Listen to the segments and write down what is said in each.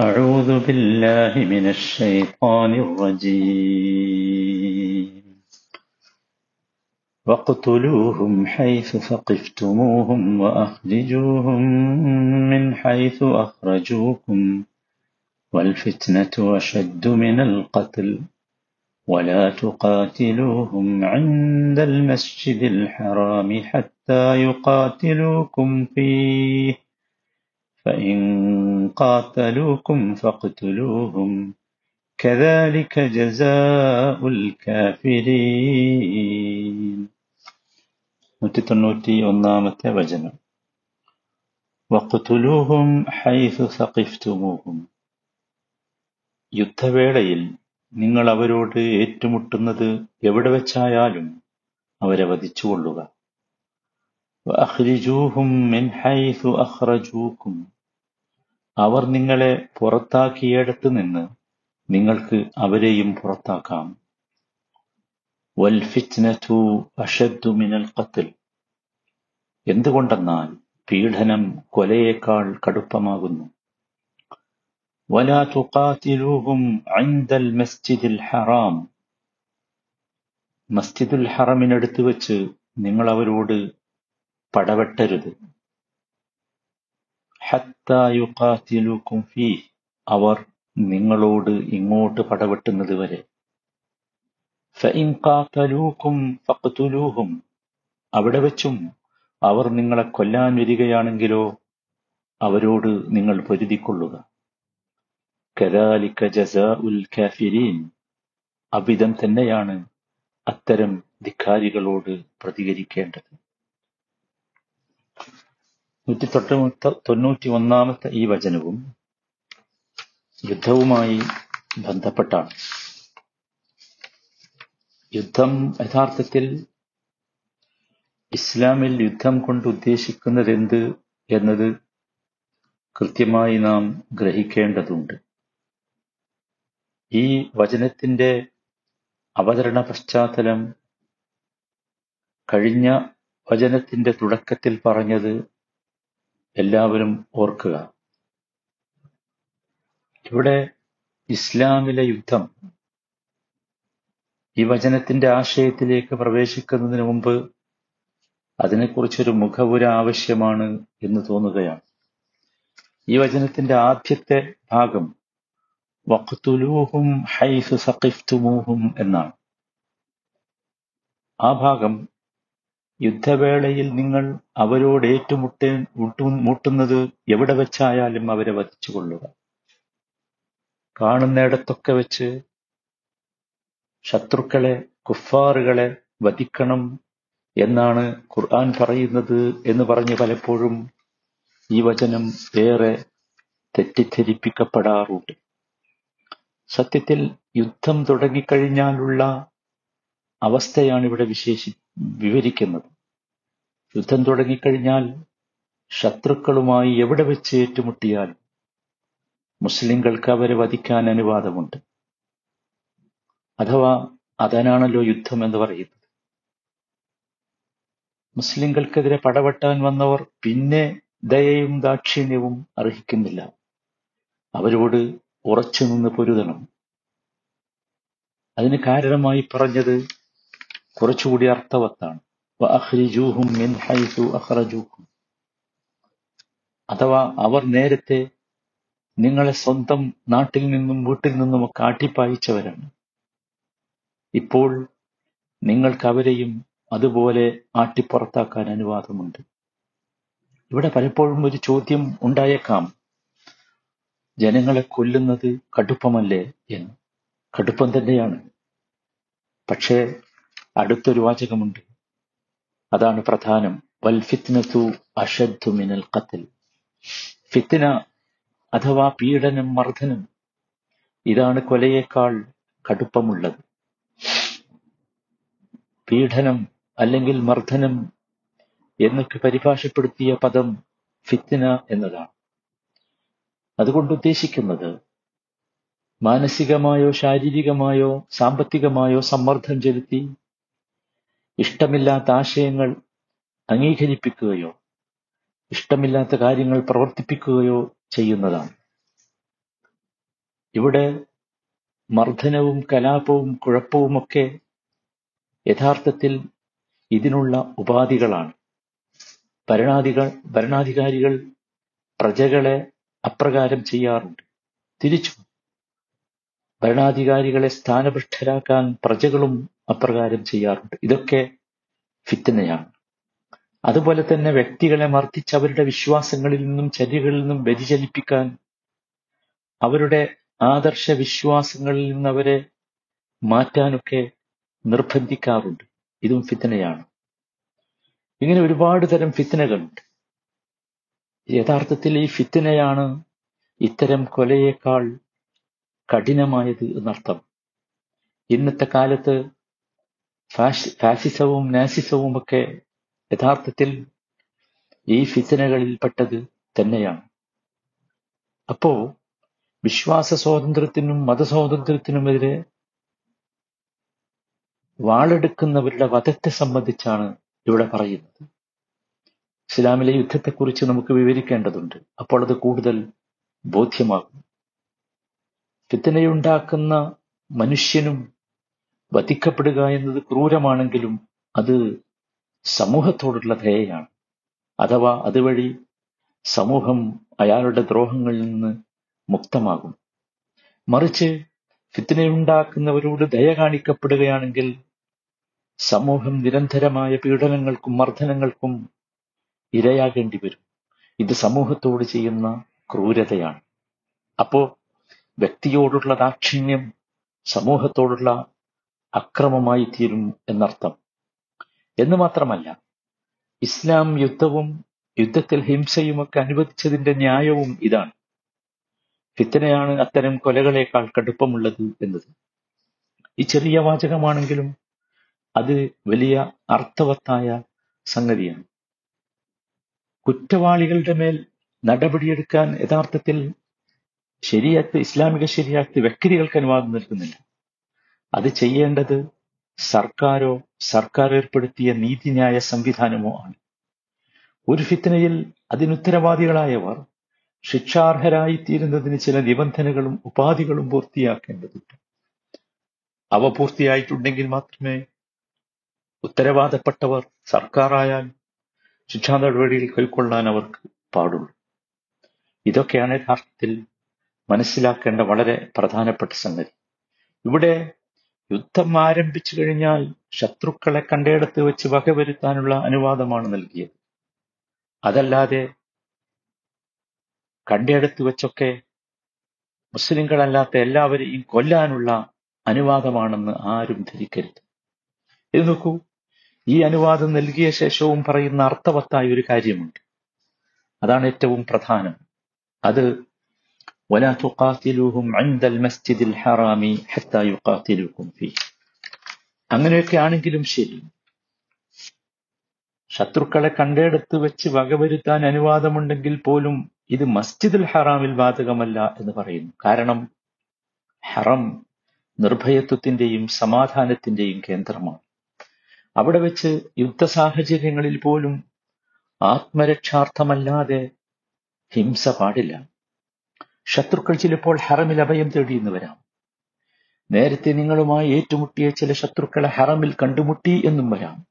أعوذ بالله من الشيطان الرجيم. واقتلوهم حيث ثقفتموهم وأخرجوهم من حيث أخرجوكم والفتنة أشد من القتل. ولا تقاتلوهم عند المسجد الحرام حتى يقاتلوكم فيه. فإن قاتلوكم فاقتلوهم كذلك جزاء الكافرين നൂറ്റി തൊണ്ണൂറ്റി ഒന്നാമത്തെ വചനം വഖ്തുലൂഹും ഹൈസു സഖിഫ്തുമൂഹും യുദ്ധവേളയിൽ നിങ്ങൾ അവരോട് ഏറ്റുമുട്ടുന്നത് എവിടെ വെച്ചായാലും അവരെ വധിച്ചുകൊള്ളുക വഅഖ്രിജൂഹും മിൻ ഹൈസു അഖ്റജൂക്കും അവർ നിങ്ങളെ പുറത്താക്കിയിടത്ത് നിന്ന് നിങ്ങൾക്ക് അവരെയും പുറത്താക്കാം. വൽ ഫിത്നതു അഷദ്ദു മിനൽ ഖത്ൽ. എന്തുകൊണ്ടെന്നാൽ പീഡനം കൊലയേക്കാൾ കടുപ്പമാകുന്നു. ഇൻദൽ മസ്ജിദിൽ ഹറാം. മസ്ജിദുൽ ഹറമിനടുത്ത് വെച്ച് നിങ്ങൾ അവരോട് പടവെട്ടരുത്. ഹത്താ യുഖാതിലൂക്കും ഫീഹ് അവർ നിങ്ങളോട് ഇങ്ങോട്ട് പടവെട്ടുന്നത് വരെ. ഫഇൻ അവിടെ വെച്ചും അവർ നിങ്ങളെ കൊല്ലാൻ വരികയാണെങ്കിലോ അവരോട് നിങ്ങൾ പൊരുതിക്കൊള്ളുക. കദാലിക ജസാഉൽ കാഫിരീൻ അവിധം തന്നെയാണ് അത്തരം ധിക്കാരികളോട് പ്രതികരിക്കേണ്ടത്. നൂറ്റി തൊട്ട് തൊണ്ണൂറ്റി ഒന്നാമത്തെ ഈ വചനവും യുദ്ധവുമായി ബന്ധപ്പെട്ടാണ്. യുദ്ധം യഥാർത്ഥത്തിൽ ഇസ്ലാമിൽ യുദ്ധം കൊണ്ട് ഉദ്ദേശിക്കുന്നത് എന്ത് എന്നത് കൃത്യമായി നാം ഗ്രഹിക്കേണ്ടതുണ്ട്. ഈ വചനത്തിന്റെ അവതരണ പശ്ചാത്തലം കഴിഞ്ഞ വചനത്തിന്റെ തുടക്കത്തിൽ പറഞ്ഞത് എല്ലാവരും ഓർക്കുക. ഇവിടെ ഇസ്ലാമിലെ യുദ്ധം ഈ വചനത്തിന്റെ ആശയത്തിലേക്ക് പ്രവേശിക്കുന്നതിന് മുമ്പ് അതിനെക്കുറിച്ചൊരു മുഖപുര ആവശ്യമാണ് എന്ന് തോന്നുകയാണ്. ഈ വചനത്തിന്റെ ആദ്യത്തെ ഭാഗം വഖ്തുലൂഹും ഹൈസു സഖിഫ്തുമൂഹും എന്നാണ്. ആ ഭാഗം യുദ്ധവേളയിൽ നിങ്ങൾ അവരോട് ഏറ്റുമുട്ടേ മുട്ടുന്നത് എവിടെ വെച്ചായാലും അവരെ വധിച്ചുകൊള്ളുക. കാണുന്നിടത്തൊക്കെ വെച്ച് ശത്രുക്കളെ കുഫാറുകളെ വധിക്കണം എന്നാണ് ഖുർആൻ പറയുന്നത് എന്ന് പറഞ്ഞ് പലപ്പോഴും ഈ വചനം ഏറെ തെറ്റിദ്ധരിപ്പിക്കപ്പെടാറുണ്ട്. സത്യത്തിൽ യുദ്ധം തുടങ്ങിക്കഴിഞ്ഞാലുള്ള അവസ്ഥയാണ് ഇവിടെ വിശേഷി വിവരിക്കുന്നത്. യുദ്ധം തുടങ്ങിക്കഴിഞ്ഞാൽ ശത്രുക്കളുമായി എവിടെ വെച്ച് ഏറ്റുമുട്ടിയാലും മുസ്ലിങ്ങൾക്ക് അവരെ വധിക്കാൻ അനുവാദമുണ്ട്. അഥവാ അതനാണല്ലോ യുദ്ധം എന്ന് പറയുന്നത്. മുസ്ലിങ്ങൾക്കെതിരെ പടവെട്ടാൻ വന്നവർ പിന്നെ ദയയും ദാക്ഷിണ്യവും അർഹിക്കുന്നില്ല. അവരോട് ഉറച്ചു നിന്ന് പൊരുതണം. അതിന് കാരണമായി പറഞ്ഞത് കുറച്ചുകൂടി അർത്ഥവത്താണ്. അഥവാ അവർ നേരത്തെ നിങ്ങളെ സ്വന്തം നാട്ടിൽ നിന്നും വീട്ടിൽ നിന്നും ഒക്കെ ആട്ടിപ്പായിച്ചവരാണ് ഇപ്പോൾ നിങ്ങൾക്ക് അവരെയും അതുപോലെ ആട്ടിപ്പുറത്താക്കാൻ അനുവാദമുണ്ട്. ഇവിടെ പലപ്പോഴും ഒരു ചോദ്യം ഉണ്ടായേക്കാം. ജനങ്ങളെ കൊല്ലുന്നത് കടുപ്പമല്ലേ എന്ന്. കടുപ്പം തന്നെയാണ്. പക്ഷേ അടുത്തൊരു വാചകമുണ്ട്. അതാണ് പ്രധാനം. വൽ ഫിത്നത്തു അഷദ്ദു മിനൽ ഖത്ൽ. ഫിത്ന അഥവാ പീഡനം മർദ്ദനം. ഇതാണ് കൊലയേക്കാൾ കടുപ്പമുള്ളത്. പീഡനം അല്ലെങ്കിൽ മർദ്ദനം എന്നൊക്കെ പരിഭാഷപ്പെടുത്തിയ പദം ഫിത്ന എന്നതാണ്. അതുകൊണ്ട് ഉദ്ദേശിക്കുന്നത് മാനസികമായോ ശാരീരികമായോ സാമ്പത്തികമായോ സമ്മർദ്ദം ചെലുത്തി ഇഷ്ടമില്ലാത്ത ആശയങ്ങൾ അംഗീകരിപ്പിക്കുകയോ ഇഷ്ടമില്ലാത്ത കാര്യങ്ങൾ പ്രവർത്തിപ്പിക്കുകയോ ചെയ്യുന്നതാണ്. ഇവിടെ മർദ്ദനവും കലാപവും കുഴപ്പവുമൊക്കെ യഥാർത്ഥത്തിൽ ഇതിനുള്ള ഉപാധികളാണ്. ഭരണാധികൾ ഭരണാധികാരികൾ പ്രജകളെ അപ്രകാരം ചെയ്യാറുണ്ട്. തിരിച്ചു ഭരണാധികാരികളെ സ്ഥാനഭ്രഷ്ടരാക്കാൻ പ്രജകളും അപ്രകാരം ചെയ്യാറുണ്ട്. ഇതൊക്കെ ഫിത്തനയാണ്. അതുപോലെ തന്നെ വ്യക്തികളെ മർദ്ദിച്ച് അവരുടെ വിശ്വാസങ്ങളിൽ നിന്നും ചര്യകളിൽ നിന്നും വ്യതിചലിപ്പിക്കാൻ അവരുടെ ആദർശ വിശ്വാസങ്ങളിൽ നിന്ന് അവരെ മാറ്റാനൊക്കെ നിർബന്ധിക്കാറുണ്ട്. ഇതും ഫിത്തനയാണ്. ഇങ്ങനെ ഒരുപാട് തരം ഫിത്തനകളുണ്ട്. യഥാർത്ഥത്തിൽ ഈ ഫിത്തനയാണ് ഇത്തരം കൊലയേക്കാൾ കഠിനമായത് എന്നർത്ഥം. ഇന്നത്തെ കാലത്ത് ഫാസിസവും നാസിസവും ഒക്കെ യഥാർത്ഥത്തിൽ ഈ ഫിത്തനകളിൽപ്പെട്ടത് തന്നെയാണ്. അപ്പോ വിശ്വാസ സ്വാതന്ത്ര്യത്തിനും മതസ്വാതന്ത്ര്യത്തിനുമെതിരെ വാളെടുക്കുന്നവരുടെ വധത്തെ സംബന്ധിച്ചാണ് ഇവിടെ പറയുന്നത്. ഇസ്ലാമിലെ യുദ്ധത്തെക്കുറിച്ച് നമുക്ക് വിവരിക്കേണ്ടതുണ്ട്. അപ്പോൾ അത് കൂടുതൽ ബോധ്യമാകും. ഫിത്തനയുണ്ടാക്കുന്ന മനുഷ്യനും വധിക്കപ്പെടുക എന്നത് ക്രൂരമാണെങ്കിലും അത് സമൂഹത്തോടുള്ള ദയയാണ്. അഥവാ അതുവഴി സമൂഹം അയാളുടെ ദ്രോഹങ്ങളിൽ നിന്ന് മുക്തമാകും. മറിച്ച് ഫിത്തനയുണ്ടാക്കുന്നവരോട് ദയ കാണിക്കപ്പെടുകയാണെങ്കിൽ സമൂഹം നിരന്തരമായ പീഡനങ്ങൾക്കും മർദ്ദനങ്ങൾക്കും ഇരയാകേണ്ടി വരും. ഇത് സമൂഹത്തോട് ചെയ്യുന്ന ക്രൂരതയാണ്. അപ്പോ വ്യക്തിയോടുള്ള ദാക്ഷിണ്യം സമൂഹത്തോടുള്ള അക്രമമായി തീരും എന്നർത്ഥം. എന്ന് മാത്രമല്ല ഇസ്ലാം യുദ്ധവും യുദ്ധത്തിൽ ഹിംസയുമൊക്കെ അനുവദിച്ചതിന്റെ ന്യായവും ഇതാണ്. ഫിത്തനയാണ് അത്തരം കൊലകളേക്കാൾ കടുപ്പമുള്ളത് എന്നത്. ഈ ചെറിയ വാചകമാണെങ്കിലും അത് വലിയ അർത്ഥവത്തായ സംഗതിയാണ്. കുറ്റവാളികളുടെ മേൽ നടപടിയെടുക്കാൻ യഥാർത്ഥത്തിൽ ശരിയാത്ത് ഇസ്ലാമിക ശരിയാത്ത് വ്യക്തികൾക്ക് അനുവാദം നൽകുന്നില്ല. അത് ചെയ്യേണ്ടത് സർക്കാരോ സർക്കാർ ഏർപ്പെടുത്തിയ നീതിന്യായ സംവിധാനമോ ആണ്. ഒരു ഫിത്തനയിൽ അതിനുത്തരവാദികളായവർ ശിക്ഷാർഹരായി തീരുന്നതിന് ചില നിബന്ധനകളും ഉപാധികളും പൂർത്തിയാക്കേണ്ടതുണ്ട്. അവ പൂർത്തിയായിട്ടുണ്ടെങ്കിൽ മാത്രമേ ഉത്തരവാദപ്പെട്ടവർ സർക്കാരായാൽ ശിക്ഷാ നടപടികൾ കൈക്കൊള്ളാൻ അവർക്ക് പാടുള്ളൂ. ഇതൊക്കെയാണ് യഥാർത്ഥത്തിൽ മനസ്സിലാക്കേണ്ട വളരെ പ്രധാനപ്പെട്ട സംഗതി. ഇവിടെ യുദ്ധം ആരംഭിച്ചു കഴിഞ്ഞാൽ ശത്രുക്കളെ കണ്ടയിടത്ത് വെച്ച് വകവരുത്താനുള്ള അനുവാദമാണ് നൽകിയത്. അതല്ലാതെ കണ്ടയിടത്ത് വെച്ചൊക്കെ മുസ്ലിങ്ങളല്ലാത്ത എല്ലാവരെയും കൊല്ലാനുള്ള അനുവാദമാണെന്ന് ആരും ധരിക്കരുത്. ഇത് നോക്കൂ ഈ അനുവാദം നൽകിയ ശേഷവും പറയുന്ന അർത്ഥവത്തായ ഒരു കാര്യമുണ്ട്. അതാണ് ഏറ്റവും പ്രധാനം. അത് ولا تقاتلوهم عند المسجد الحرام حتى يقاتلوكم فيه അങ്ങനെയൊക്കെ ആണെങ്കിലും ശരി ശത്രുക്കളെ കണ്ടയിടത്ത് വെച്ച് വകവരുത്താൻ അനുവാദമുണ്ടെങ്കിൽ പോലും ഇത് മസ്ജിദുൽ ഹറാമിൽ ബാധകമല്ല എന്ന് പറയുന്നു കാരണം ഹറം നിർഭയത്വത്തിന്റെയും സമാധാനത്തിന്റെയും കേന്ദ്രമാണ് അവിടെ വെച്ച് യുദ്ധ സാഹചര്യങ്ങളിൽ പോലും ആത്മരക്ഷാർത്ഥമല്ലാതെ ഹിംസ പാടില്ല ശത്രുക്കൾ ചിലപ്പോൾ ഹറമിൽ അഭയം തേടിയെന്ന് വരാം നേരത്തെ നിങ്ങളുമായി ഏറ്റുമുട്ടിയ ചില ശത്രുക്കളെ ഹറമിൽ കണ്ടുമുട്ടി എന്നും വരാം.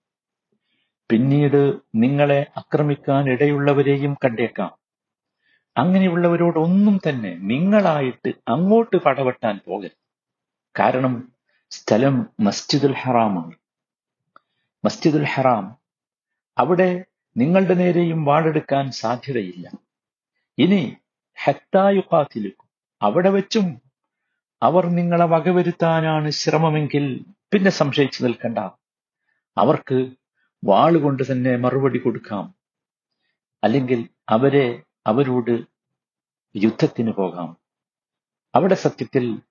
പിന്നീട് നിങ്ങളെ ആക്രമിക്കാൻ ഇടയുള്ളവരെയും കണ്ടേക്കാം. അങ്ങനെയുള്ളവരോടൊന്നും തന്നെ നിങ്ങളായിട്ട് അങ്ങോട്ട് പടവെട്ടാൻ പോകരുത്. കാരണം സ്ഥലം മസ്ജിദുൽ ഹറാമാണ്. മസ്ജിദുൽ ഹറാം അവിടെ നിങ്ങളുടെ നേരെയും വാളെടുക്കാൻ സാധ്യതയില്ല. ഇനി ഹത്തായുക്കാത്തിലേക്കും അവിടെ വെച്ചും അവർ നിങ്ങളെ വകവരുത്താനാണ് ശ്രമമെങ്കിൽ പിന്നെ സംശയിച്ചു നിൽക്കണ്ട. അവർക്ക് വാളുകൊണ്ട് തന്നെ മറുപടി കൊടുക്കാം. അല്ലെങ്കിൽ അവരെ അവരോട് യുദ്ധത്തിന് പോകാം. അവിടെ സത്യത്തിൽ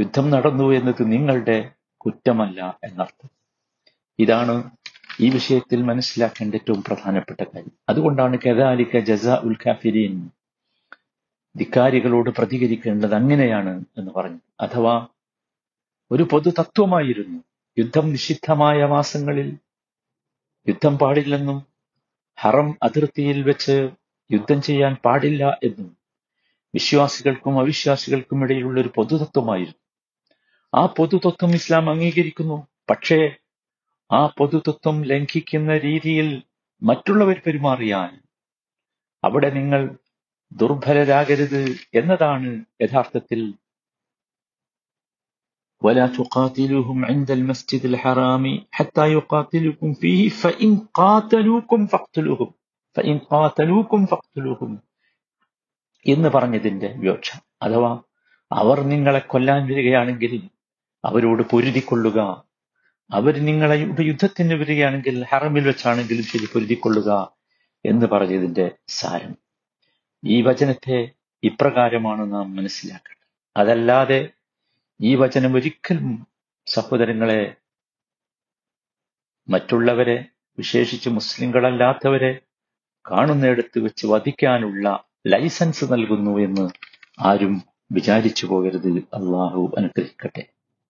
യുദ്ധം നടന്നു എന്നത് നിങ്ങളുടെ കുറ്റമല്ല എന്നർത്ഥം. ഇതാണ് ഈ വിഷയത്തിൽ മനസ്സിലാക്കേണ്ട ഏറ്റവും പ്രധാനപ്പെട്ട കാര്യം. അതുകൊണ്ടാണ് കദാലിക ജസ ഉൽ കാഫിരീൻ ധിക്കാരികളോട് പ്രതികരിക്കേണ്ടത് അങ്ങനെയാണ് എന്ന് പറഞ്ഞു. അഥവാ ഒരു പൊതു തത്വമായിരുന്നു യുദ്ധം നിഷിദ്ധമായ മാസങ്ങളിൽ യുദ്ധം പാടില്ലെന്നും ഹറം അതിർത്തിയിൽ വെച്ച് യുദ്ധം ചെയ്യാൻ പാടില്ല എന്നും വിശ്വാസികൾക്കും അവിശ്വാസികൾക്കും ഇടയിലുള്ള ഒരു പൊതുതത്വമായിരുന്നു. ആ പൊതുതത്വം ഇസ്ലാം അംഗീകരിക്കുന്നു. പക്ഷേ ആ പൊതുതത്വം ലംഘിക്കുന്ന രീതിയിൽ മറ്റുള്ളവർ പെരുമാറിയാൽ അവിടെ നിങ്ങൾ ദുർബലരാകരുത് എന്നതാണ് യഥാർത്ഥത്തിൽ ولا تقاتلوهم عند المسجد الحرام حتى يقاتلوكم فيه فإن قاتلوكم فاقتلوهم فإن قاتلوكم فاقتلوهم എന്ന് പറഞ്ഞതിന്റെ വിവക്ഷ അഥവാ അവർ നിങ്ങളെ കൊല്ലാൻ വരികയാണെങ്കിൽ അവരോട് പൊരുതിക്കൊള്ളുക അവർ നിങ്ങളെ യുദ്ധത്തിന് വരികയാണെങ്കിൽ ഹറമിൽ വെച്ചാണെങ്കിലും ശരി പൊരുതിക്കൊള്ളുക എന്ന് പറഞ്ഞതിന്റെ സാരം ഈ വചനത്തെ ഇപ്രകാരമാണ് നാം മനസ്സിലാക്കേണ്ടത്. അതല്ലാതെ ഈ വചനം ഒരിക്കലും സഹോദരങ്ങളെ മറ്റുള്ളവരെ വിശേഷിച്ച് മുസ്ലിങ്ങളല്ലാത്തവരെ കാണുന്നിടത്ത് വെച്ച് വധിക്കാനുള്ള ലൈസൻസ് നൽകുന്നു എന്ന് ആരും വിചാരിച്ചു പോകരുത്. അള്ളാഹു അനുഗ്രഹിക്കട്ടെ.